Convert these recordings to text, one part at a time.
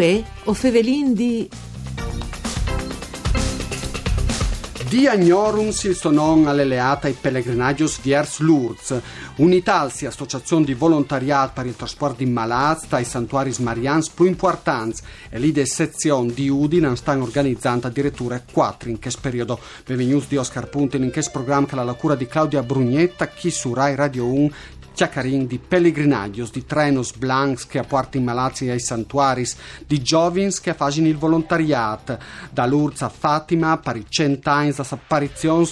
Uè, o fevelin di... Di agnorum il sonon all'eleata i pellegrinagios viers Lourdes, un'Italsi associazione di volontariat per il trasporto di malats dai santuaris marians più importanti e l'ide sezione di Udine stanno organizzando addirittura quattro in che periodo. Benvenuti di Oscar Puntin in che programma che la cura di Claudia Brugnetta, chi su Rai Radio 1 Chiacarin di pellegrinagios, di trenos blancs che apportano malati ai santuaris, di giovins che fanno il volontariat, da Lourdes a Fatima, per i cent'anni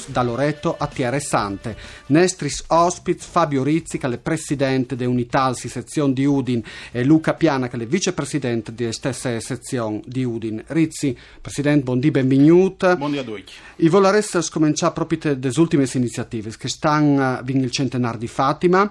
da Loreto a Tierra Sante. Nestris ospits Fabio Rizzi, che è presidente di Unitalsi sezione di Udin, e Luca Piana, che è vicepresidente di stessa sezione di Udin. Rizzi, presidente, buondì, benvenuto. Buondì a tutti. I volereste scominciare proprio dalle ultime iniziative che stanno eh, il centenario di Fatima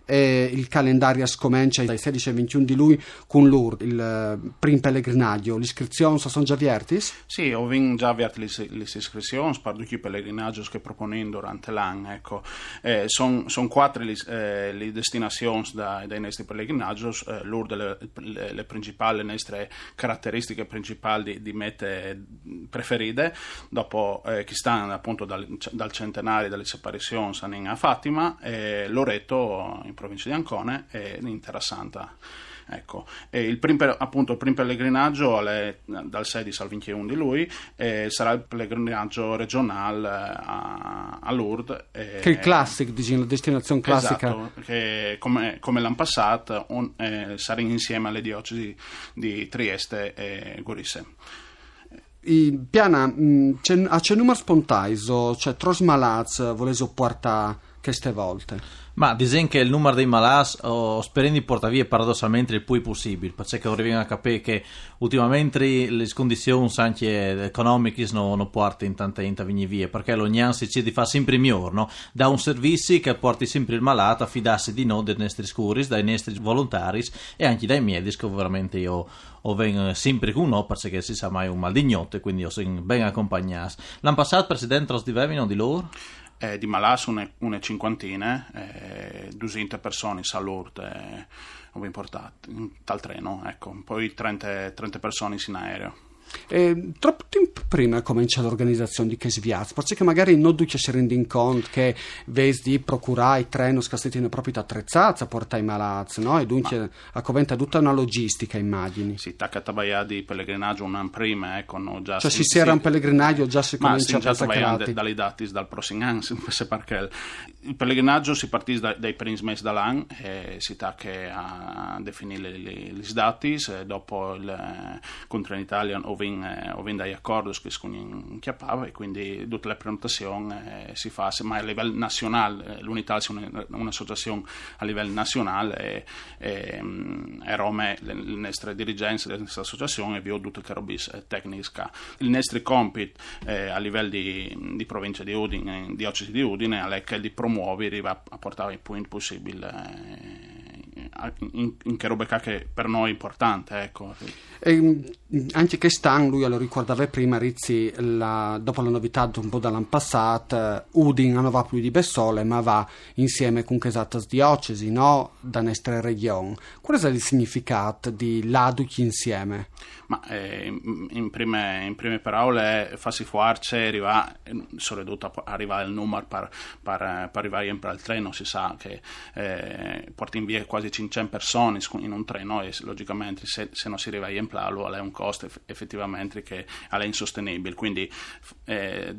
e il calendario scomincia dai 16 al 21 di lui con Lourdes, il uh, primo pellegrinaggio. Le iscrizioni sono già avviate? Sì, ho già avviato le, le iscrizioni per tutti i pellegrinaggi che proponendo durante l'anno. Ecco. Eh, sono son quattro le, eh, le destinazioni da, dai nostri pellegrinaggi. Eh, Lourdes le, le, le, principali, le nostre caratteristiche principali di, di mete preferite. Dopo eh, che stanno appunto dal, dal centenario delle separazioni a Fatima e Loreto in provincia di Ancone e l'Intera Santa. Ecco. il primo, appunto, il primo pellegrinaggio è dal 16 al 21 di lui e sarà il pellegrinaggio regionale a, a Lourdes. che è il classic, dici, la destinazione classica. Esatto, che come, come l'anno passato un, eh, sarà insieme alle diocesi di Trieste e Gorisse. I, piana, mm, c'è, a c'è numero spontaneo, cioè tros malats volete portare queste volte? Ma dicono che il numero dei malati oh, sperando di portare via paradossalmente il più possibile, perché arriviamo a capire che ultimamente le condizioni anche economiche non, non portano in tanta gente a venire via, perché l'ognan si di fare sempre migliore, no? da un servizio che porti sempre il malato a fidarsi di noi, dei nostri scuri, dai nostri volontari e anche dai medici che veramente io o vengo sempre con noi perché si sa mai un mal di notte, quindi io sono ben accompagnato. L'anno passato, Presidente, lo divevano di loro? Eh, di Malas una, una cinquantina, eh, 200 persone a Lourdes, eh, in tal treno, ecco. poi 30, 30 persone in aereo. Eh, troppo prima comincia l'organizzazione di questi viaggi, perché magari non tutti si rendono conto che vedi di procurare i treni che sono proprio attrezzati a portare i malati, no? E dunque Ma... accoventa tutta una logistica, immagini. Sì, tacca a di pellegrinaggio un anno prima, ecco, no, già Cioè si, si era un pellegrinaggio, già si comincia a passare dalle dati dal prossimo anno, perché il pellegrinaggio si partì da, dai primi mesi dall'anno e si tacca a definire i dati, dopo il contro l'Italia ovin, eh, ovin dagli che inchiappava e quindi tutta la prenotazione eh, si fa, ma a livello nazionale, eh, l'unità è una, un'associazione a livello nazionale e, e, mm, e Rome, le, le nostre dirigenze della nostra associazione, vi ho tutte le robe tecniche. Il nostro compito eh, a livello di, di provincia di Udine, diocesi di Udine, è di promuovere a portare i punti possibili in, in che roba che per noi è importante. Ecco. E, mm, anche che Stan, lui lo ricordava prima, Rizzi, la, dopo la novità un po' dall'anno passato, Udin non va più di Bessole, ma va insieme con esatte diocesi, no? Da nostra regione. Qual è il significato di l'aduchi insieme? Ma eh, in, prime, in, prime, parole, farsi fuarci, arriva, soprattutto arrivare il numero per, per, per arrivare al treno, si sa che eh, porta in via quasi 500 persone in un treno e logicamente se, se non si arriva in plalo è un costo effettivamente che è insostenibile, quindi eh,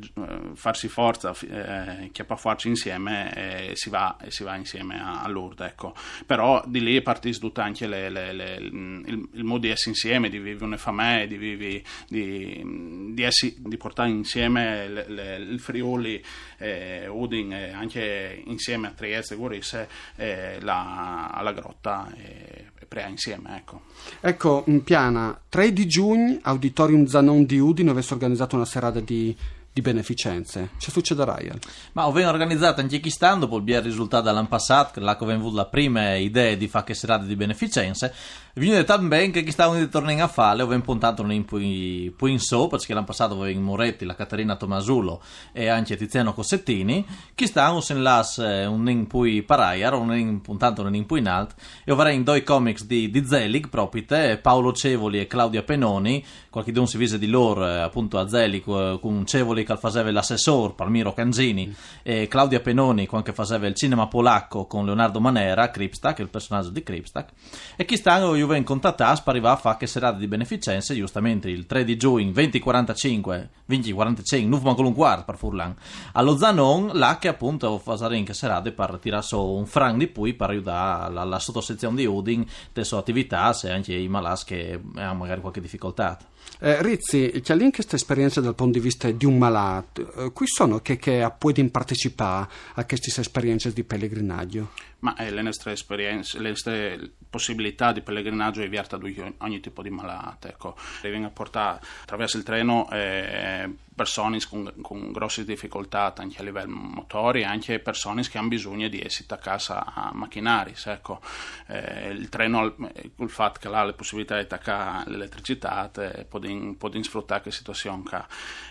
farsi forza, eh, chiappafuarci insieme e si va, e si va insieme a, a Lourdes, ecco. però di lì è partito anche le, le, le, il, il modo di essere insieme, di vivere una famiglia, di, vivi, di, di, essi, di portare insieme il Friuli, eh, Udin anche insieme a Trieste e Gorisse eh, la, alla grotta e, e Prea insieme. Ecco. ecco, in piana 3 di giugno, Auditorium Zanon di Udine, avesse organizzato una serata di di beneficenze. Che succederà? Iel? Ma ho organizzato anche chi stando, poi il risultato dall'anno passato, che ho avuto la prima idea di fare che serate di beneficenze, viene bene che chi stavano di tornare a fare, ho puntato in poi, in so, perché l'anno passato avevo in Moretti, la Caterina Tomasulo e anche Tiziano Cossettini, chi stavano in las un in poi paraiar, un in puntato un in poi in alt, e ho in due comics di, di Zelig, proprio te, Paolo Cevoli e Claudia Penoni, qualche don si vise di loro appunto a Zelig con Cevoli che faceva l'assessore Palmiro Canzini mm. e Claudia Penoni che faceva il cinema polacco con Leonardo Manera Kripstak, il personaggio di Kripstak. E chi stanno io in contattare per arrivare a fare che serata di beneficenza giustamente il 3 di giugno 2045 2045 non manco un quarto per Furlan. Allo Zanon là che appunto fare in che serate per tirare su un franc di poi per aiutare la, la sottosezione di Udin le sue attività se anche i malas che hanno magari qualche difficoltà eh, Rizzi, c'è lì questa esperienza dal punto di vista di un malato. Eh, qui sono che, che puoi partecipare a queste esperienze di pellegrinaggio? Ma eh, le nostre esperienze, le nostre possibilità di pellegrinaggio è aperta ad ogni tipo di malato. Ecco. Vengono portare attraverso il treno eh, persone con, con, grosse difficoltà anche a livello motori anche persone che hanno bisogno di essere a casa a macchinari. Ecco. Eh, il treno, il fatto che ha le possibilità di attaccare l'elettricità, può, può sfruttare questa situazione.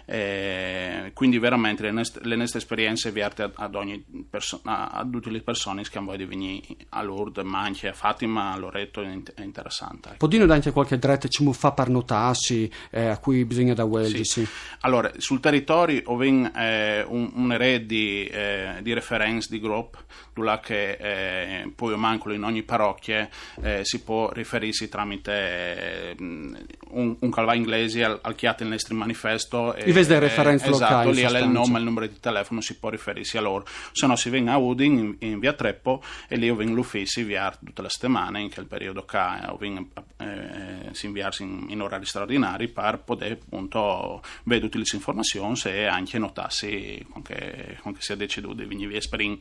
Eh, quindi veramente le nostre, le nostre esperienze aperte ad, ogni perso- a tutte le persone che di venire a Lourdes, ma anche a Fatima, a Loreto è interessante. Ecco. Podino anche qualche dretto ci fa per notarsi eh, a cui bisogna da Welgi? Sì. Allora, sul territorio ho eh, un, un erede di, eh, di referenza di gruppo, che eh, poi mancolo in ogni parrocchia eh, si può riferirsi tramite eh, un, un calva inglese al, al chiate nel nostro manifesto. E, I referenze esatto, locali. lì è il nome e il numero di telefono si può riferirsi a loro. Se no si viene a Udin in, in via Treppo e lì ho vengo l'ufficio via tutte le settimane in quel periodo che ho vengo eh, si inviarsi in, in, orari straordinari per poter appunto vedere tutte le informazioni e anche notarsi con che, con che sia deciduto di venire in,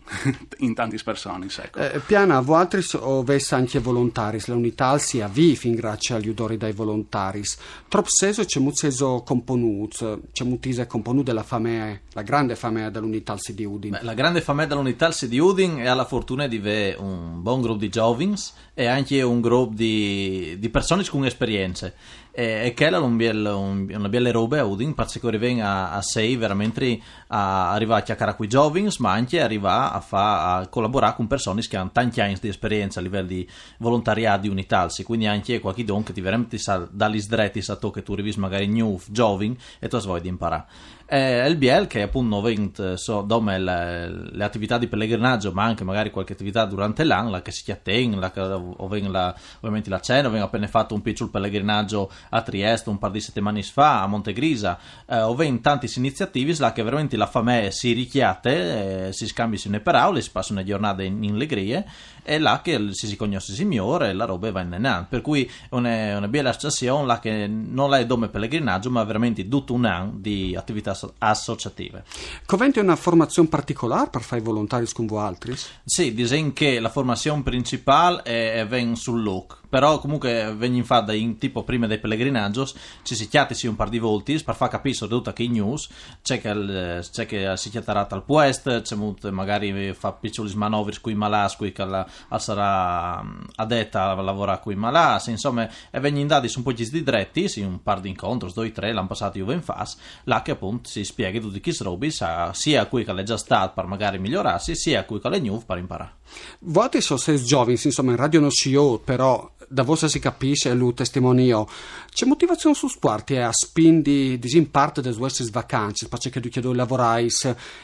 in tante persone. Ecco. Eh, piana, voi altri avesse anche volontari, la unità si avvivi grazie agli udori dai volontari. Trop seso c'è muzzeso componut, c'è mutise componut della famea, la grande famea dell'unità di Udin. La grande famea dell'unità di Udin è alla fortuna di avere un buon gruppo di giovins e anche un gruppo di, di persone con esperienze e, che è un biel, un, una bella roba a Udin perché arriva a, a sei veramente a arrivare a chiacchierare con i giovani ma anche arrivare a, fa, a collaborare con persone che hanno tanti anni di esperienza a livello di volontariato di unitalsi quindi anche qualche don che ti veramente sa dagli sdretti sa to che tu arrivi magari new giovani e tu vuoi di imparare. E il BL che appunto 90 so, dome le, le, attività di pellegrinaggio ma anche magari qualche attività durante l'anno la che si chiattenga la, ovviamente la cena ho appena fatto un piccolo pellegrinaggio a Trieste un par di settimane fa, a Montegrisa, eh, ove tanti iniziativi là che veramente la famiglia si richiate, eh, si scambia le parole, si passa una giornata in, in allegrie e là che si si conosce il signore e la roba va in nenant. Per cui è una, una bella associazione là che non è come pellegrinaggio ma veramente tutto un anno di attività associative. Covente una formazione particolare per fare i volontari con voi altri? Sì, dicono che la formazione principale è, è ven sul look però comunque vengono fatte in tipo prima dei pellegrinaggio ci si chiatti un par di volti per far capire soprattutto che i news c'è che, c'è che si chiatterà al puest c'è molto, magari fa piccoli manovri qui che la, sarà addetta a lavorare con i malas insomma e vengono dati un po' di diretti sì, un par di incontri due tre l'hanno passato io in fas là che appunto si spiega tutti chi robi sia a cui che è già stato per magari migliorarsi sia a cui che è new per imparare. Voi sono sei giovani insomma in radio non si ho però da voi si capisce, lui testimonio, c'è motivazione su sport a spindi in parte delle vostre vacanze, perché tu chiedo lavorai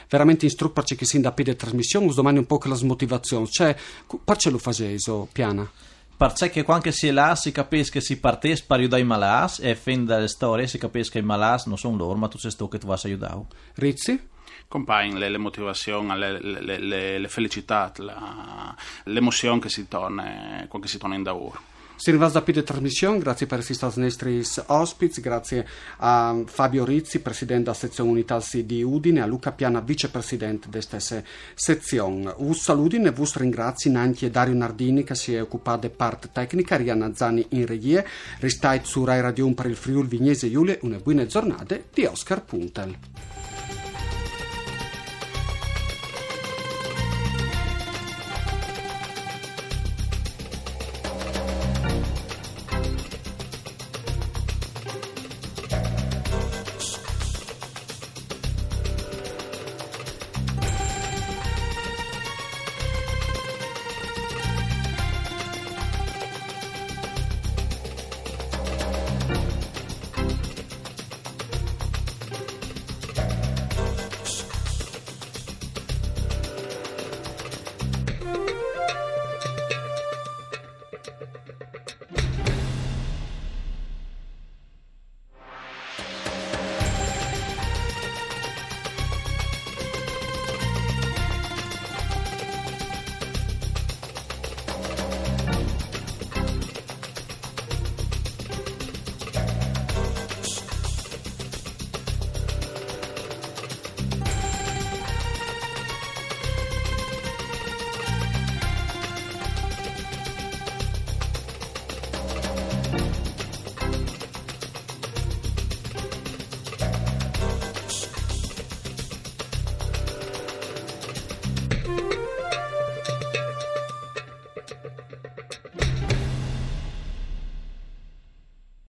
veramente in struc perché si da piede trasmissione, domani un po' che la smotivazione, cioè, perché lo faceso, piana? Perché quando si è là si capisce che si parte per aiutare i malas e fin dalle storie si capisce che i malas non sono loro, ma tu sei tu che tu vas a aiutare. Rizzi? compaiono le, le motivazioni, le, le, le felicità, la, l'emozione che si torna quando si torna in lavoro. Si rivasa più di trasmissione, grazie per essere stati nostri ospiti, grazie a Fabio Rizzi, presidente della sezione Unitalsi di Udine, a Luca Piana, vicepresidente della stessa sezione. Un saluto e vi ringrazio anche Dario Nardini che si è occupato di parte tecnica, Rianna Zani in regie, ristate su Rai Radio 1 per il Friuli Vignese Giulia, una buona giornata di Oscar Puntel.